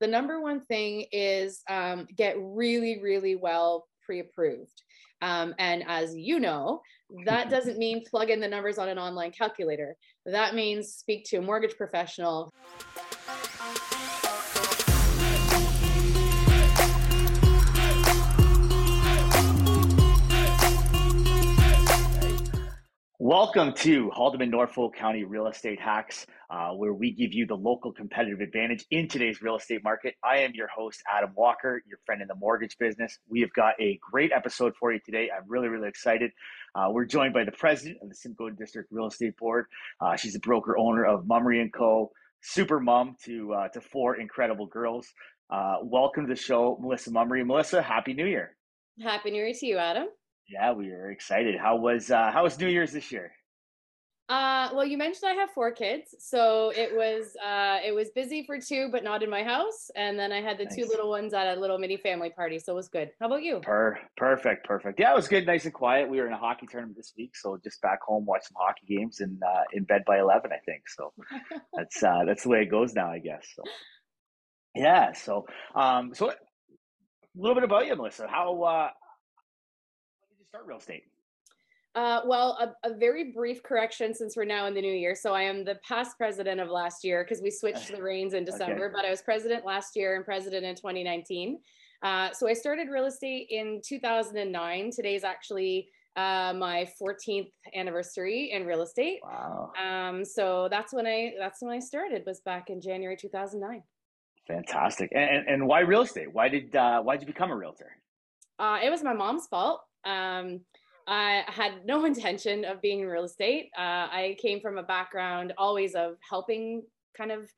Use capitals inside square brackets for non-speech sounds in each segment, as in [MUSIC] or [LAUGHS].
the number one thing is um, get really, really well pre approved. Um, and as you know, that doesn't mean plug in the numbers on an online calculator. That means speak to a mortgage professional. Welcome to Haldimand Norfolk County Real Estate Hacks, uh, where we give you the local competitive advantage in today's real estate market. I am your host, Adam Walker, your friend in the mortgage business. We have got a great episode for you today. I'm really, really excited. Uh, we're joined by the president of the Simcoe District Real Estate Board. Uh, she's a broker owner of Mummery and Co. Super mom to uh, to four incredible girls. Uh, welcome to the show, Melissa Mummery. Melissa, happy New Year! Happy New Year to you, Adam. Yeah, we are excited. How was uh, how was New Year's this year? Uh, well, you mentioned I have four kids, so it was uh, it was busy for two, but not in my house. And then I had the nice. two little ones at a little mini family party, so it was good. How about you? Per- perfect, perfect. Yeah, it was good, nice and quiet. We were in a hockey tournament this week, so just back home, watch some hockey games, and uh, in bed by eleven, I think. So [LAUGHS] that's uh, that's the way it goes now, I guess. So yeah, so um, so a little bit about you, Melissa. How uh, start real estate? Uh, well, a, a, very brief correction since we're now in the new year. So I am the past president of last year because we switched the [LAUGHS] reins in December, okay. but I was president last year and president in 2019. Uh, so I started real estate in 2009. Today's actually uh, my 14th anniversary in real estate. Wow. Um, so that's when I that's when I started was back in January 2009. Fantastic. And, and why real estate? Why did uh, why did you become a realtor? Uh, it was my mom's fault. Um, I had no [LAUGHS] intention of being in real estate. Uh, I came from a background always of helping kind of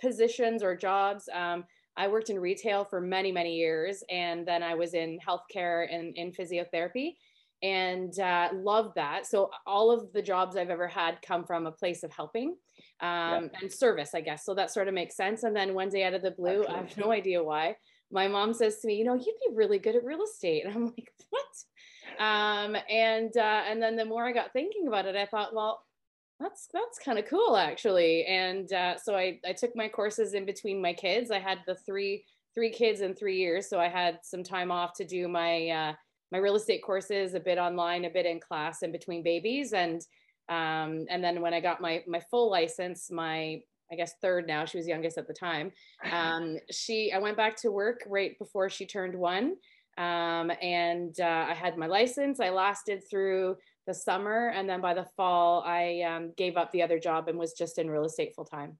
positions or jobs. Um, I worked in retail for many, many years, and then I was in healthcare and in physiotherapy and uh, loved that. So all of the jobs I've ever had come from a place of helping um, yeah. and service, I guess. So that sort of makes sense. And then one day out of the blue, Absolutely. I have no idea why, my mom says to me, you know, you'd be really good at real estate. And [LAUGHS] I'm like, what? Um, and uh, and then the more I got thinking about it, I thought, well, that's that's kind of cool actually. And uh, so I I took my courses in between my kids. I had the three three kids in three years, so I had some time off to do my uh, my real estate courses, a bit online, a bit in class, in between babies, and um, and then when I got my my full license, my I guess third now. She was youngest at the time. Um, she, I went back to work right before she turned one, um, and uh, I had my license. I lasted through the summer, and then by the fall, I um, gave up the other job and was just in real estate full time.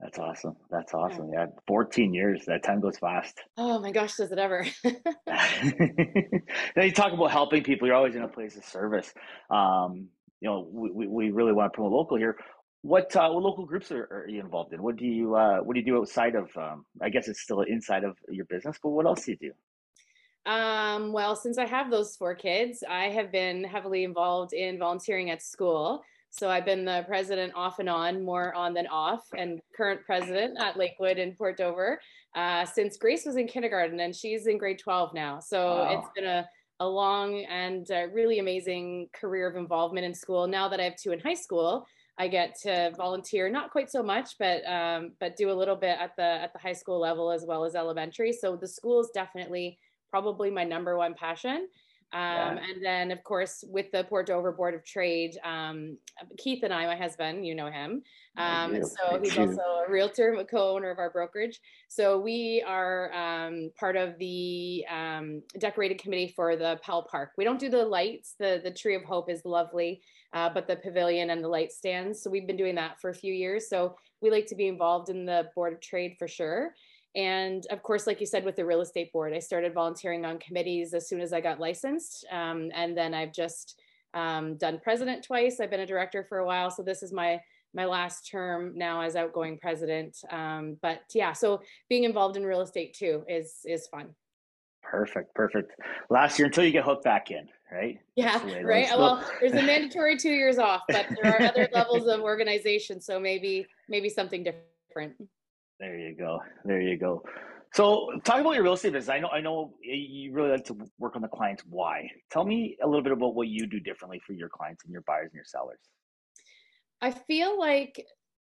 That's awesome. That's awesome. Yeah. yeah. 14 years. That time goes fast. [LAUGHS] Oh my gosh, does it ever? [LAUGHS] now you talk about helping people. You're always in a place of service. Um, you know, we, we really want to promote local here. What uh, what local groups are, are, you involved in? What do you uh, what do you do outside of? Um, I guess it's still inside of your business, but what else do you do? Um, well, since I have those four kids, I have been heavily involved in volunteering at school. So I've been the president off and on, more on than off, and current president at Lakewood in Port Dover uh, since Grace was in kindergarten and she's in grade 12 now. So wow. it's been a, a long and uh, really amazing career of involvement in school. Now that I have two in high school, I get to volunteer, not quite so much, but um, but do a little bit at the at the high school level as well as elementary. So the school is definitely probably my number one passion. Um, yeah. And then, of course, with the Port Dover Board of Trade, um, Keith and I, my husband, you know him. Um, so he's also a realtor, a co-owner of our brokerage. So we are um, part of the um, decorated committee for the Powell Park. We don't do the lights. The the Tree of Hope is lovely, uh, but the pavilion and the light stands. So we've been doing that for a few years. So we like to be involved in the Board of Trade for sure. And of course, like you said, with the real estate board, I started volunteering on committees as soon as I got licensed. Um, and then I've just um, done president twice. I've been a director for a while. So this is my my last term now as outgoing president. Um, but yeah, so being involved in real estate too is is fun. Perfect, perfect. Last year until you get hooked back in, right? Yeah, right. Well, there's a [LAUGHS] mandatory two years off, but there are other levels of organization, so maybe maybe something different. There you go. There you go. So, talk about your real estate business. I know, I know, you really like to work on the client's why. Tell me a little bit about what you do differently for your clients and your buyers and your sellers. I feel like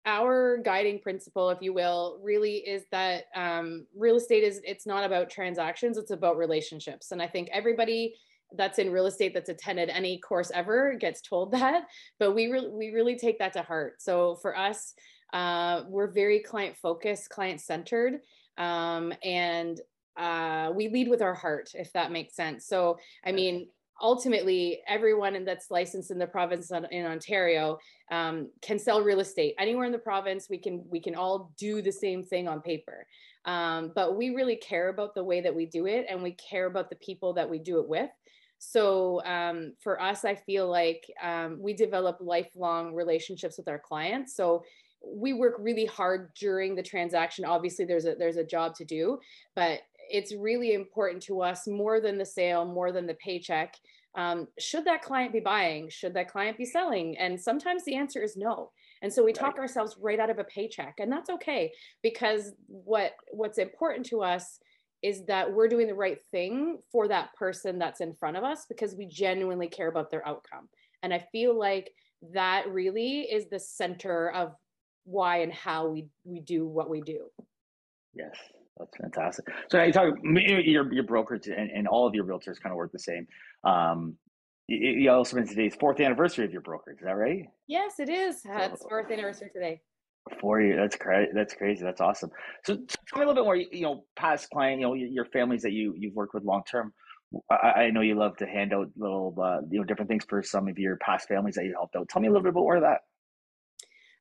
our guiding principle, if you will, really is that um, real estate is it's not about transactions, it's about relationships. And I think everybody that's in real estate that's attended any course ever gets told [LAUGHS] that, but we really we really take that to heart. So for us, uh, we're very client focused, client centered, um, and uh, we lead with our heart, if that makes sense. So I mean, ultimately everyone that's licensed in the province in ontario um, can sell real estate. Anywhere in the province we can we can all do the same thing on paper. Um, but we really care about the way that we do it and we care about the people that we do it with. So um, for us i feel like um, we develop lifelong relationships with our clients. So we work really hard during the transaction obviously there's a there's a job to do but it's really important to us more than the sale, more than the paycheck. Um, should that client be buying? Should that client be selling? And sometimes the answer is no. And so we talk right. ourselves right out of a paycheck, and that's okay because what what's important to us is that we're doing the right thing for that person that's in front of us because we genuinely care about their outcome. And I feel like that really is the center of why and how we we do what we do. Yes, that's fantastic. So you talk your your brokerage and, and all of your realtors kind of work the same. Um, you also mentioned today's fourth anniversary of your brokerage. Is that right? Yes, it is. Uh, it's fourth anniversary today. Four years. That's crazy. That's crazy. That's awesome. So, so tell me a little bit more. You know, past client. You know, your families that you you've worked with long term. I, I, know you love to hand out little, uh, you know, different things for some of your past families that you helped out. Tell me a little bit about of that.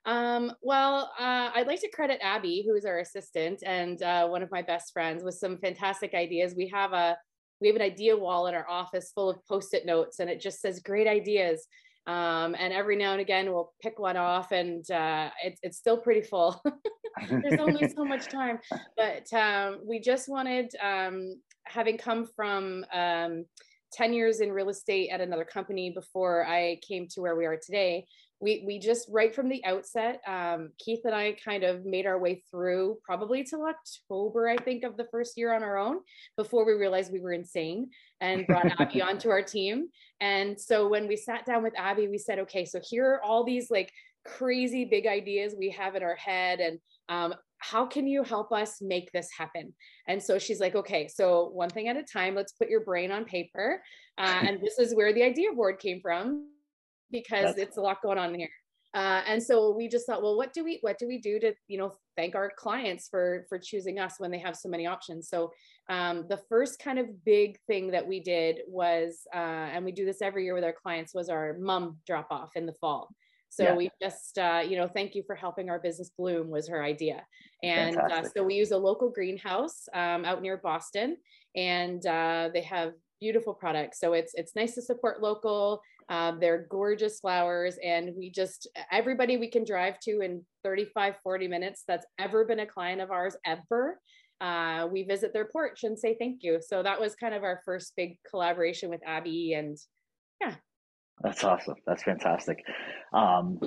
Um, well, uh, I'd like to credit Abby, who is our assistant and uh, one of my best friends, with some fantastic ideas. We have a we have an idea wall in our office full of post-it notes, and it just says great ideas. Um, and every now and again, we'll pick one off, and uh, it's it's still pretty full. [LAUGHS] There's only so much [LAUGHS] time, but um, we just wanted, um, having come from um, 10 years in real estate at another company before I came to where we are today, we we just right from the outset um, keith and i kind of made our way through probably till october i think of the first year on our own before we realized we were insane and brought abby [LAUGHS] onto our team. And so when we sat down with abby we said okay so here are all these like crazy big ideas we have in our head and um, how can you help us make this happen? And so she's like okay so one thing at a time let's put your brain on paper uh, and this is where the idea board came from because That's- it's a lot going on here. Uh, and so we just thought, well, what do we what do we do to you know thank our clients for for choosing us when they have so many options? So um, the first kind of big thing that we did was, uh, and we do this every year with our clients, was our mum drop off in the fall. So yeah. we just, uh, you know, thank you for helping our business bloom was her idea. And uh, so we use a local greenhouse um, out near Boston, and uh, they have beautiful products. So it's it's nice to support local. Um, they're gorgeous flowers, and we just everybody we can drive to in 35, 40 minutes that's ever been a client of ours ever. Uh, we visit their porch and say thank you. So that was kind of our first big collaboration with Abby, and yeah. That's awesome. That's fantastic. Um,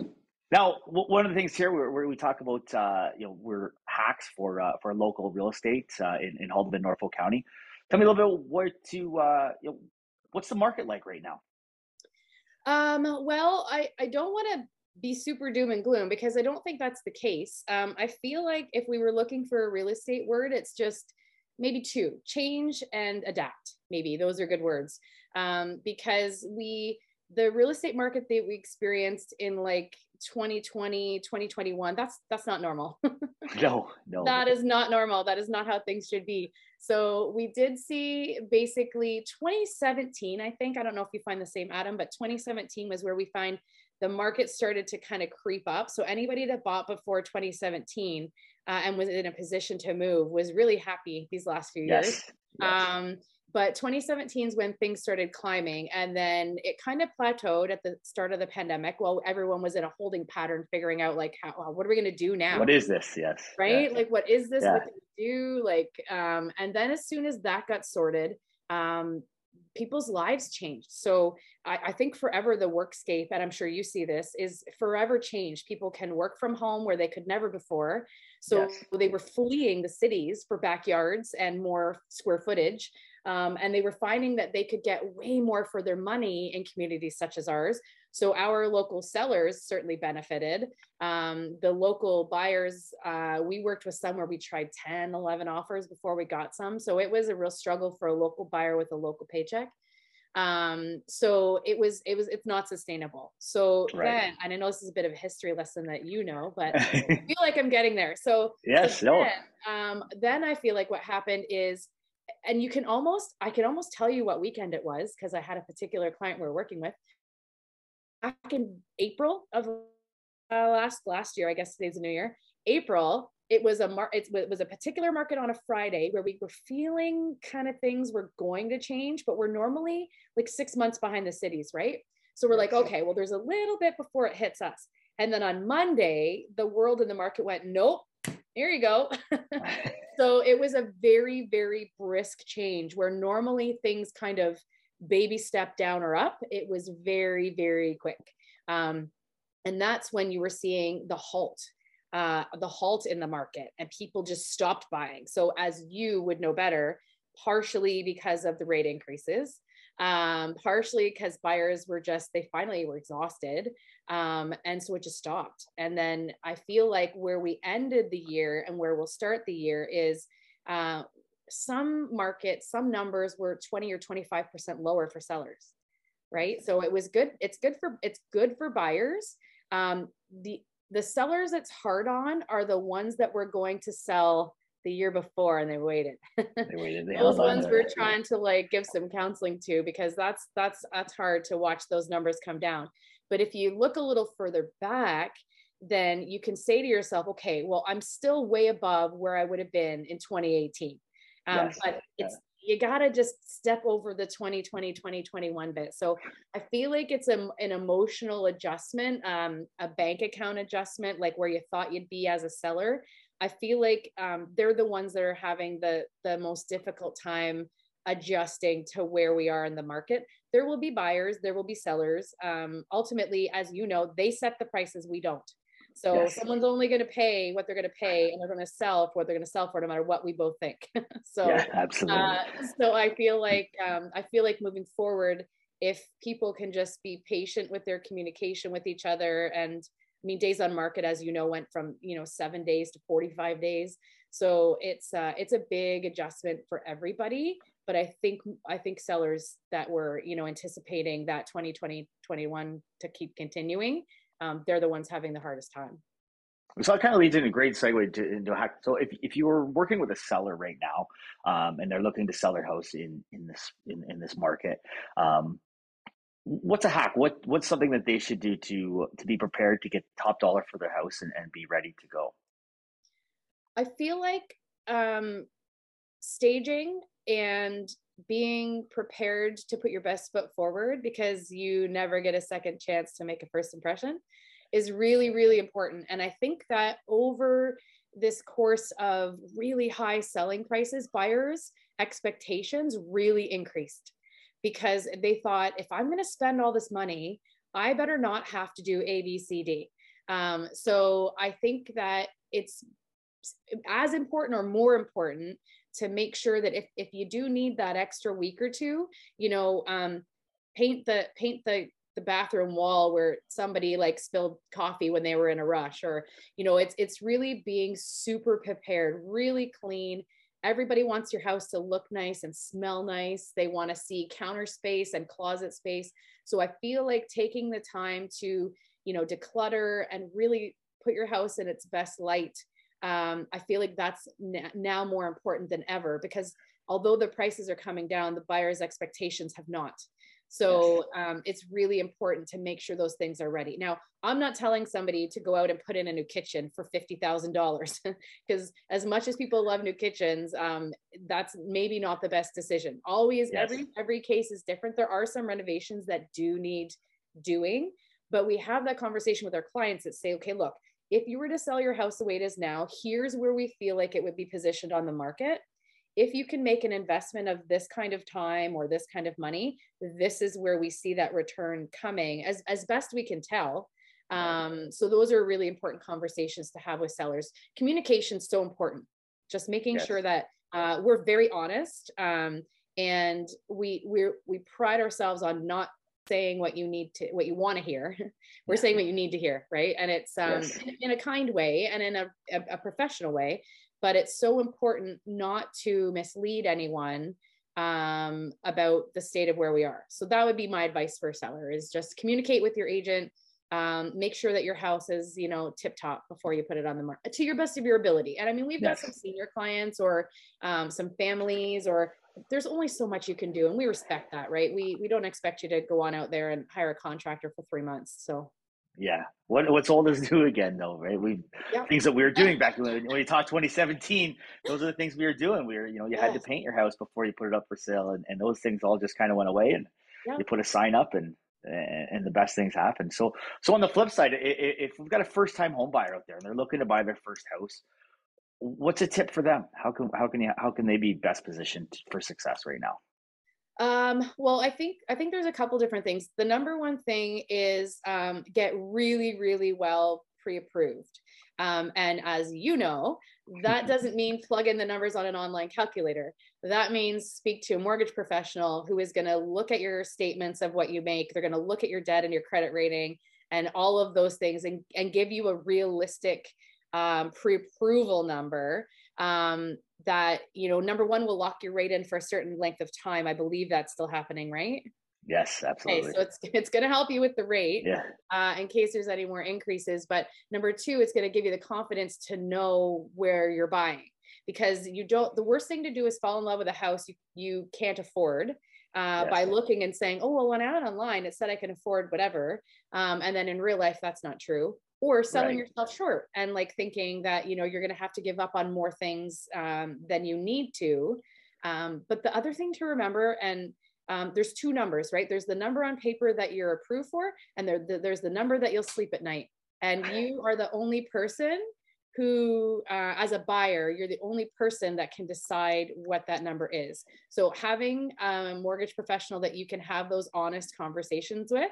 now, one of the things here where, we talk about, uh, you know, we're hacks for uh, for local real estate uh, in, in Haldimand, Norfolk County. Tell me a little bit where to, uh, you know, what's the market like right now? Um, well, I, I don't want to be super doom and gloom because I don't think that's the case. Um, I feel like if we were looking for a real estate word, it's just maybe two change and adapt. Maybe those are good words um, because we, the real estate market that we experienced in like 2020 2021 that's that's not normal [LAUGHS] no no that is not normal that is not how things should be so we did see basically 2017, I think. I don't know if you find the same, Adam, but 2017 was where we find the market started to kind of creep up. So anybody that bought before 2017 uh, and was in a position to move was really happy these last few yes. years. Yes. Um, but 2017 is when things started climbing and then it kind of plateaued at the start of the pandemic while everyone was in a holding pattern figuring out like how what are we going to do now what is this yes right yes. like what is this yeah. what do we do like um and then as soon as that got sorted um people's lives changed so I, I think forever the workscape and i'm sure you see this is forever changed people can work from home where they could never before So yes. they were fleeing the cities for backyards and more square footage. Um, and they were finding that they could get way more for their money in communities such as ours. So our local sellers certainly benefited. Um, the local buyers, uh, we worked with some where we tried 10, 11 offers before we got some. So it was a real struggle for a local buyer with a local paycheck um so it was it was it's not sustainable so right. then and i know this is a bit of a history lesson that you know but [LAUGHS] i feel like i'm getting there so yes so then, no. um then i feel like what happened is and you can almost i can almost tell you what weekend it was because i had a particular client we are working with back in april of uh, last last year i guess today's the new year april it was a mar- it was a particular market on a Friday where we were feeling kind of things were going to change, but we're normally like six months behind the cities, right? So we're like, okay, well, there's a little bit before it hits us. And then on Monday, the world and the market went, nope, here you go. [LAUGHS] [LAUGHS] so it was a very, very brisk change where normally things kind of baby step down or up. It was very, very quick. Um, and that's when you were seeing the halt uh, the halt in the market and people just stopped buying. So, as you would know better, partially because of the rate increases, um, partially because buyers were just, they finally were exhausted. Um, and so it just stopped. And then I feel like where we ended the year and where we'll start the year is uh, some markets, some numbers were 20 or 25% lower for sellers. Right. So it was good. It's good for, it's good for buyers. Um, the the sellers it's hard on are the ones that we're going to sell the year before and they waited. They waited. They [LAUGHS] those ones on we're trying to like give some counseling to because that's that's that's hard to watch those numbers come down. But if you look a little further back, then you can say to yourself, okay, well, I'm still way above where I would have been in 2018. Um, yes. But it's you got to just step over the 2020 2021 bit so i feel like it's a, an emotional adjustment um, a bank account adjustment like where you thought you'd be as a seller i feel like um, they're the ones that are having the the most difficult time adjusting to where we are in the market there will be buyers there will be sellers um, ultimately as you know they set the prices we don't so yes. someone's only going to pay what they're going to pay, and they're going to sell for what they're going to sell for, no matter what we both think. [LAUGHS] so yeah, absolutely. Uh, so I feel like um, I feel like moving forward, if people can just be patient with their communication with each other, and I mean, days on market, as you know, went from you know seven days to forty five days. So it's uh, it's a big adjustment for everybody. But I think I think sellers that were you know anticipating that 2020 21 to keep continuing um, they're the ones having the hardest time. So that kind of leads into a great segue to, into hack. So if, if you were working with a seller right now, um, and they're looking to sell their house in in this in, in this market, um, what's a hack? What what's something that they should do to to be prepared to get top dollar for their house and, and be ready to go? I feel like um, staging and being prepared to put your best foot forward because you never get a second chance to make a first impression is really, really important. And I think that over this course of really high selling prices, buyers' expectations really increased because they thought if I'm going to spend all this money, I better not have to do A, B, C, D. Um, so I think that it's as important or more important to make sure that if, if you do need that extra week or two, you know, um, paint the paint the the bathroom wall where somebody like spilled coffee when they were in a rush or you know it's it's really being super prepared really clean everybody wants your house to look nice and smell nice they want to see counter space and closet space so i feel like taking the time to you know declutter and really put your house in its best light um, I feel like that's n- now more important than ever because although the prices are coming down, the buyer's expectations have not. So um, it's really important to make sure those things are ready. Now, I'm not telling somebody to go out and put in a new kitchen for fifty thousand dollars [LAUGHS] because as much as people love new kitchens, um, that's maybe not the best decision. Always, yes. every every case is different. There are some renovations that do need doing, but we have that conversation with our clients that say, okay, look, if you were to sell your house the way it is now, here's where we feel like it would be positioned on the market. If you can make an investment of this kind of time or this kind of money, this is where we see that return coming as, as best we can tell. Um, so those are really important conversations to have with sellers. Communication is so important. Just making yes. sure that uh, we're very honest um, and we we we pride ourselves on not saying what you need to what you want to hear [LAUGHS] we're saying what you need to hear right and it's um, yes. in, in, a kind way and in a, a, a, professional way but it's so important not to mislead anyone um, about the state of where we are. So that would be my advice for a seller is just communicate with your agent um, make sure that your house is you know tip top before you put it on the market to your best of your ability. And i mean we've yes. got some senior clients or um, some families or there's only so much you can do and we respect that right? We we don't expect you to go on out there and hire a contractor for three months so yeah what what's all this do again though right we yeah. things that we were doing back when, when you talked 2017 those are the things we were doing we were you know you had to paint your house before you put it up for sale and, and those things all just kind of went away and yeah. you put a sign up and and the best things happen so so on the flip side if we've got a first time home buyer out there and they're looking to buy their first house what's a tip for them? How can how can you how can they be best positioned for success right now? Um, well, I think I think there's a couple different things. The number one thing is um, get really really well pre-approved. Um, and as you know, that [LAUGHS] doesn't mean plug in the numbers on an online calculator. That means speak to a mortgage professional who is going to look at your statements of what you make. They're going to look at your debt and your credit rating and all of those things and, and give you a realistic um, pre-approval number um, that you know number one will lock your rate in for a certain length of time. I believe that's still happening right? Yes absolutely okay, so it's it's going to help you with the rate yeah. uh, in case there's any more increases but number two it's going to give you the confidence to know where you're buying because you don't the worst thing to do is fall in love with a house you, you can't afford uh, by looking and saying oh well when i went online it said i can afford whatever um, and then in real life that's not true or selling right. yourself short and like thinking that you know you're going to have to give up on more things um, than you need to. Um, but the other thing to remember and um, there's two numbers right? There's the number on paper that you're approved for and there, the, there's the number that you'll sleep at night. And you are the only person who uh, as a buyer you're the only person that can decide what that number is. So having a mortgage professional that you can have those honest conversations with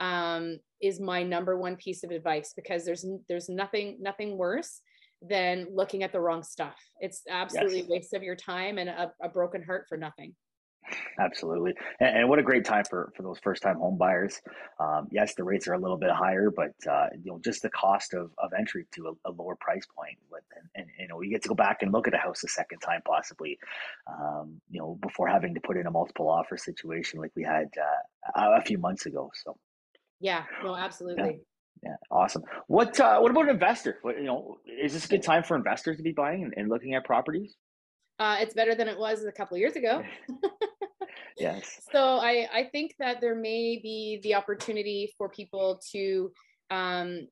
um, is my number one piece of advice because there's there's nothing nothing worse than looking at the wrong stuff. It's absolutely yes. a waste of your time and a, a broken heart for nothing. Absolutely, and, and, what a great time for for those first time home buyers. Um, yes, the rates are a little bit higher, but uh, you know just the cost of, of entry to a, a lower price point. With and, and, you know you get to go back and look at a house a second time, possibly. Um, you know before having to put in a multiple offer situation like we had uh, a few months ago. So yeah, no, absolutely. Yeah. yeah. awesome. What uh, what about an investor? What, you know, is this a good time for investors to be buying and, and looking at properties? Uh, it's better than it was a couple of years ago. [LAUGHS] yes. [LAUGHS] So I I think that there may be the opportunity for people to um,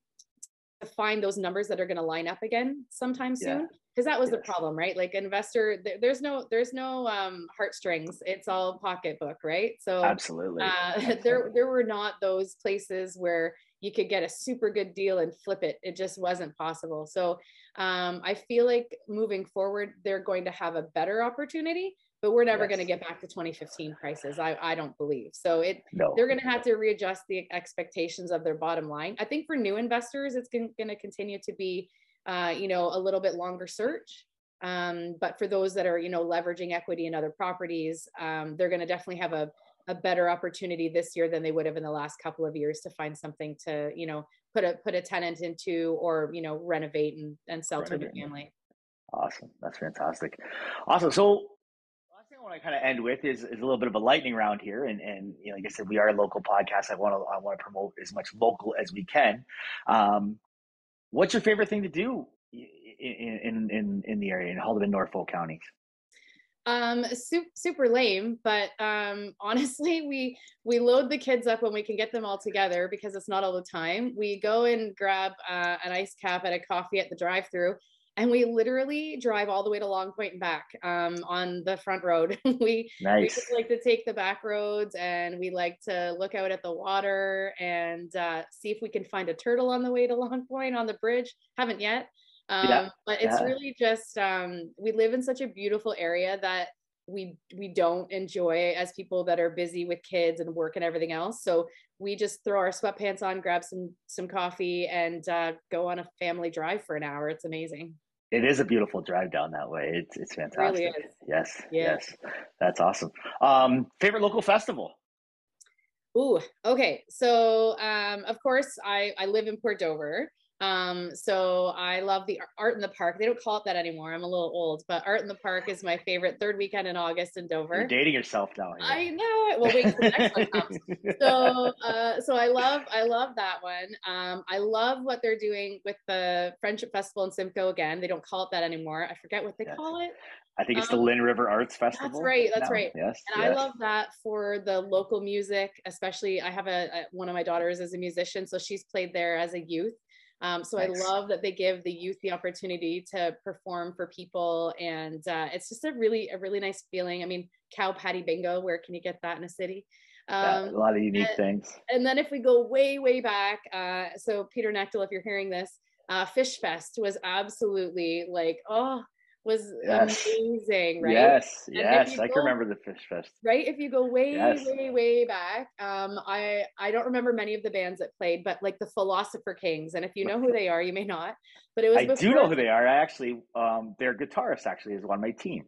find those numbers that are going to line up again sometime soon. Yeah because that was the problem right? Like investor th- there's no there's no um heartstrings. It's all pocketbook right? So absolutely. Uh, [LAUGHS] absolutely. there there were not those places where you could get a super good deal and flip it. It just wasn't possible. So um i feel like moving forward they're going to have a better opportunity but we're never yes. going to get back to 2015 prices. I i don't believe. So it no. they're going to have to readjust the expectations of their bottom line. I think for new investors it's going to continue to be uh, you know, a little bit longer search. Um, but for those that are, you know, leveraging equity in other properties, um, they're going to definitely have a, a better opportunity this year than they would have in the last couple of years to find something to, you know, put a put a tenant into or you know renovate and, and sell renovate. to a new family. Awesome, that's fantastic. Awesome. So last thing I want to kind of end with is, is a little bit of a lightning round here, and and you know, like I said, we are a local podcast. I want to I want to promote as much local as we can. Um, What's your favorite thing to do in in in, the area in Haldimand Norfolk counties? Um, super, lame, but um, [LAUGHS] honestly, we we load the kids up when we can get them all together because it's not all the time. We go and grab uh, an ice cap at a coffee at the drive-through, and we literally drive all the way to Long Point and back um, on the front road. [LAUGHS] we, nice. we like to take the back roads and we like to look out at the water and uh, see if we can find a turtle on the way to Long Point on the bridge. Haven't yet. Um, yeah. But it's yeah. really just, um, we live in such a beautiful area that we we don't enjoy as people that are busy with kids and work and everything else. So we just throw our sweatpants on grab some some coffee and uh, go on a family drive for an hour. It's amazing. It is a beautiful drive down that way. It's it's fantastic it really yes yeah. yes. That's awesome. Um favorite local festival? Ooh, okay. So, um, of course, I, I live in Port Dover. Um, so I love the art in the park. They don't call it that anymore. I'm a little old, but art in the park is my favorite third weekend in August in Dover. You're dating yourself now. I know. Well, wait till the next one comes. So, uh, so I love, I love that one. Um, I love what they're doing with the Friendship Festival in Simcoe again. They don't call it that anymore. I forget what they call it. I think it's um, the Lynn River Arts Festival. That's right. That's right. Yes. And yes. I love that for the local music, especially. I have a, a, one of my daughters is a musician, so she's played there as a youth. Um, so nice. I love that they give the youth the opportunity to perform for people, and uh, it's just a really a really nice feeling. I mean, cow patty bingo. Where can you get that in a city? Um, yeah, a lot of unique and, things. And then if we go way way back, uh, so Peter Knechtel, if you're hearing this, uh, Fish Fest was absolutely like oh was yes. amazing, right? Yes, and yes, I can remember the Fish Fest. Right, if you go way, yes. way, way back, um, I I don't remember many of the bands that played, but like the Philosopher Kings, and if you know who [LAUGHS] they are, you may not, but it was. I do know who they are. I actually, um, their guitarist actually is on my team.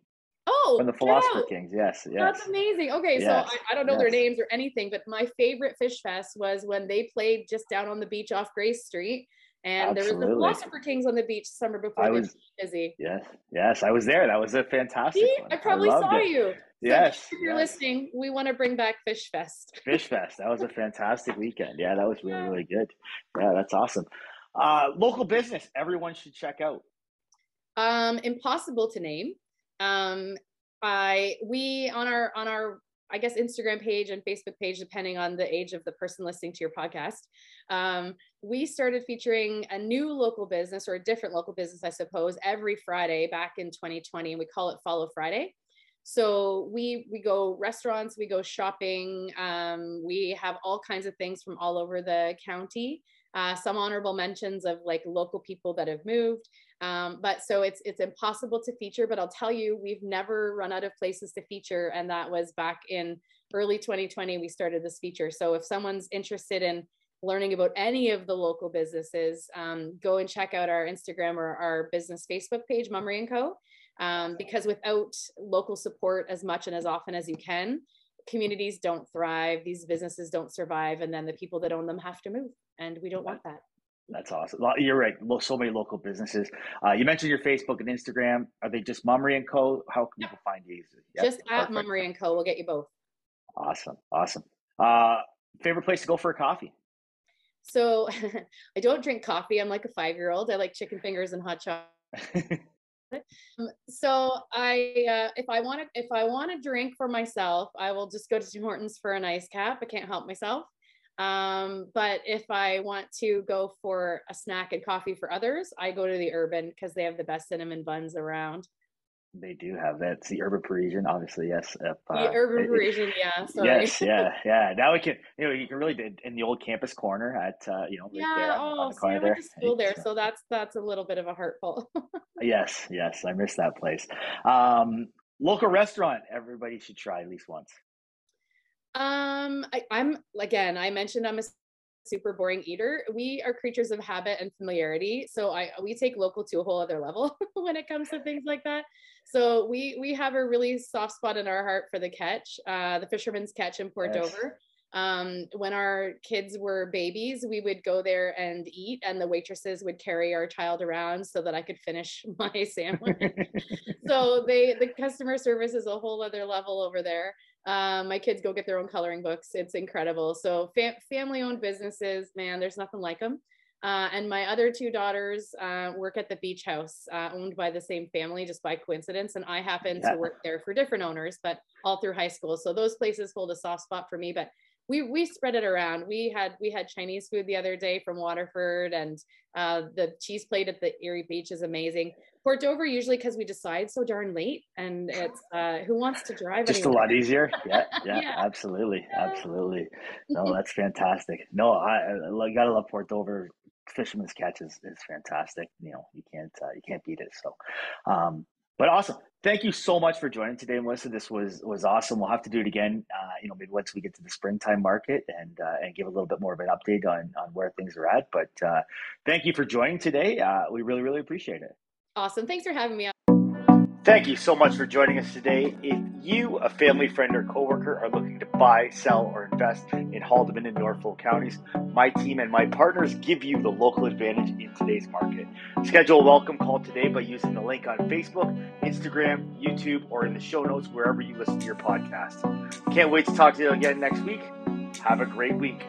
Oh, from the Philosopher yeah. Kings, yes, yes. That's amazing. Okay, yes. so I, I, don't know yes. their names or anything, but my favorite Fish Fest was when they played just down on the beach off Grace Street and Absolutely. there was the philosopher kings on the beach summer before I was busy. Yes, yes, I was there. That was a fantastic See. I probably I saw it. you. So yes. If you're yes. listening, we want to bring back Fish Fest. [LAUGHS] Fish Fest. That was a fantastic weekend. Yeah, that was really, really good. Yeah, that's awesome. Uh, local business, everyone should check out. Um, impossible to name. Um, I we on our on our I guess Instagram page and Facebook page, depending on the age of the person listening to your podcast. Um, we started featuring a new local business or a different local business, I suppose, every Friday back in 2020, and we call it Follow Friday. So we we go restaurants, we go shopping, um, we have all kinds of things from all over the county. Uh, some honorable mentions of like local people that have moved. Um, but so it's it's impossible to feature, but I'll tell you, we've never run out of places to feature, and that was back in early 2020. We started this feature. So if someone's interested in learning about any of the local businesses, um, go and check out our Instagram or our business Facebook page, Mummery and Co. Um, because without local support as much and as often as you can, communities don't thrive, these businesses don't survive, and then the people that own them have to move, and we don't want that. That's awesome. You're right. So many local businesses. Uh, you mentioned your Facebook and Instagram. Are they just Mummery and Co? How can people find you? Yep. Just at Mummery and Co. We'll get you both. Awesome. Awesome. Uh, favorite place to go for a coffee? So [LAUGHS] I don't drink coffee. I'm like a five year old. I like chicken fingers and hot chocolate. [LAUGHS] um, so I, uh, if I want to, if I want to drink for myself, I will just go to Tim Hortons for an ice cap. I can't help myself. Um, but if I want to go for a snack and coffee for others, I go to the Urban because they have the best cinnamon buns around. They do have that. It's the Urban Parisian, obviously. Yes. If, uh, the Urban Parisian, yeah. Sorry. Yes, yeah, [LAUGHS] yeah. Now we can, you know, you can really in the old campus corner at, uh, you know, right yeah. oh, on the see, I went to school there, so that's that's a little bit of a heartful. [LAUGHS] yes, yes, I miss that place. Um, local restaurant, everybody should try at least once. Um, I, I'm again, I mentioned I'm a super boring eater. We are creatures of habit and familiarity. So I we take local to a whole other level [LAUGHS] when it comes to things like that. So we we have a really soft spot in our heart for the catch, uh, the fisherman's catch in Port yes. Dover. Um, when our kids were babies, we would go there and eat, and the waitresses would carry our child around so that I could finish [LAUGHS] my sandwich. [LAUGHS] so they the customer service is a whole other level over there. Um, my kids go get their own coloring books. It's incredible. So fam- family owned businesses, man, there's nothing like them. Uh, and my other two daughters uh, work at the beach house, uh, owned by the same family, just by coincidence. And I happen yeah. to work there for different owners, but all through high school. So those places hold a soft spot for me. But we we spread it around. We had we had Chinese food the other day from Waterford, and uh, the cheese plate at the Erie Beach is amazing. Port Dover usually because we decide so darn late, and it's uh, who wants to drive? Just anymore? a lot easier. [LAUGHS] Yeah, yeah, yeah. absolutely, absolutely. No, [LAUGHS] that's fantastic. No, I, I gotta love Port Dover. Fisherman's catch is, is fantastic. You know, you can't uh, you can't beat it. So, um, But awesome. Thank you so much for joining today, Melissa. This was was awesome. We'll have to do it again. Uh, you know, maybe once we get to the springtime market and uh, and give a little bit more of an update on on where things are at. But uh, thank you for joining today. Uh, we really really appreciate it. Awesome. Thanks for having me. Thank you so much for joining us today. If you, a family friend, or coworker are looking to buy, sell, or invest in Haldimand and Norfolk counties, my team and my partners give you the local advantage in today's market. Schedule a welcome call today by using the link on Facebook, Instagram, YouTube, or in the show notes wherever you listen to your podcast. Can't wait to talk to you again next week. Have a great week.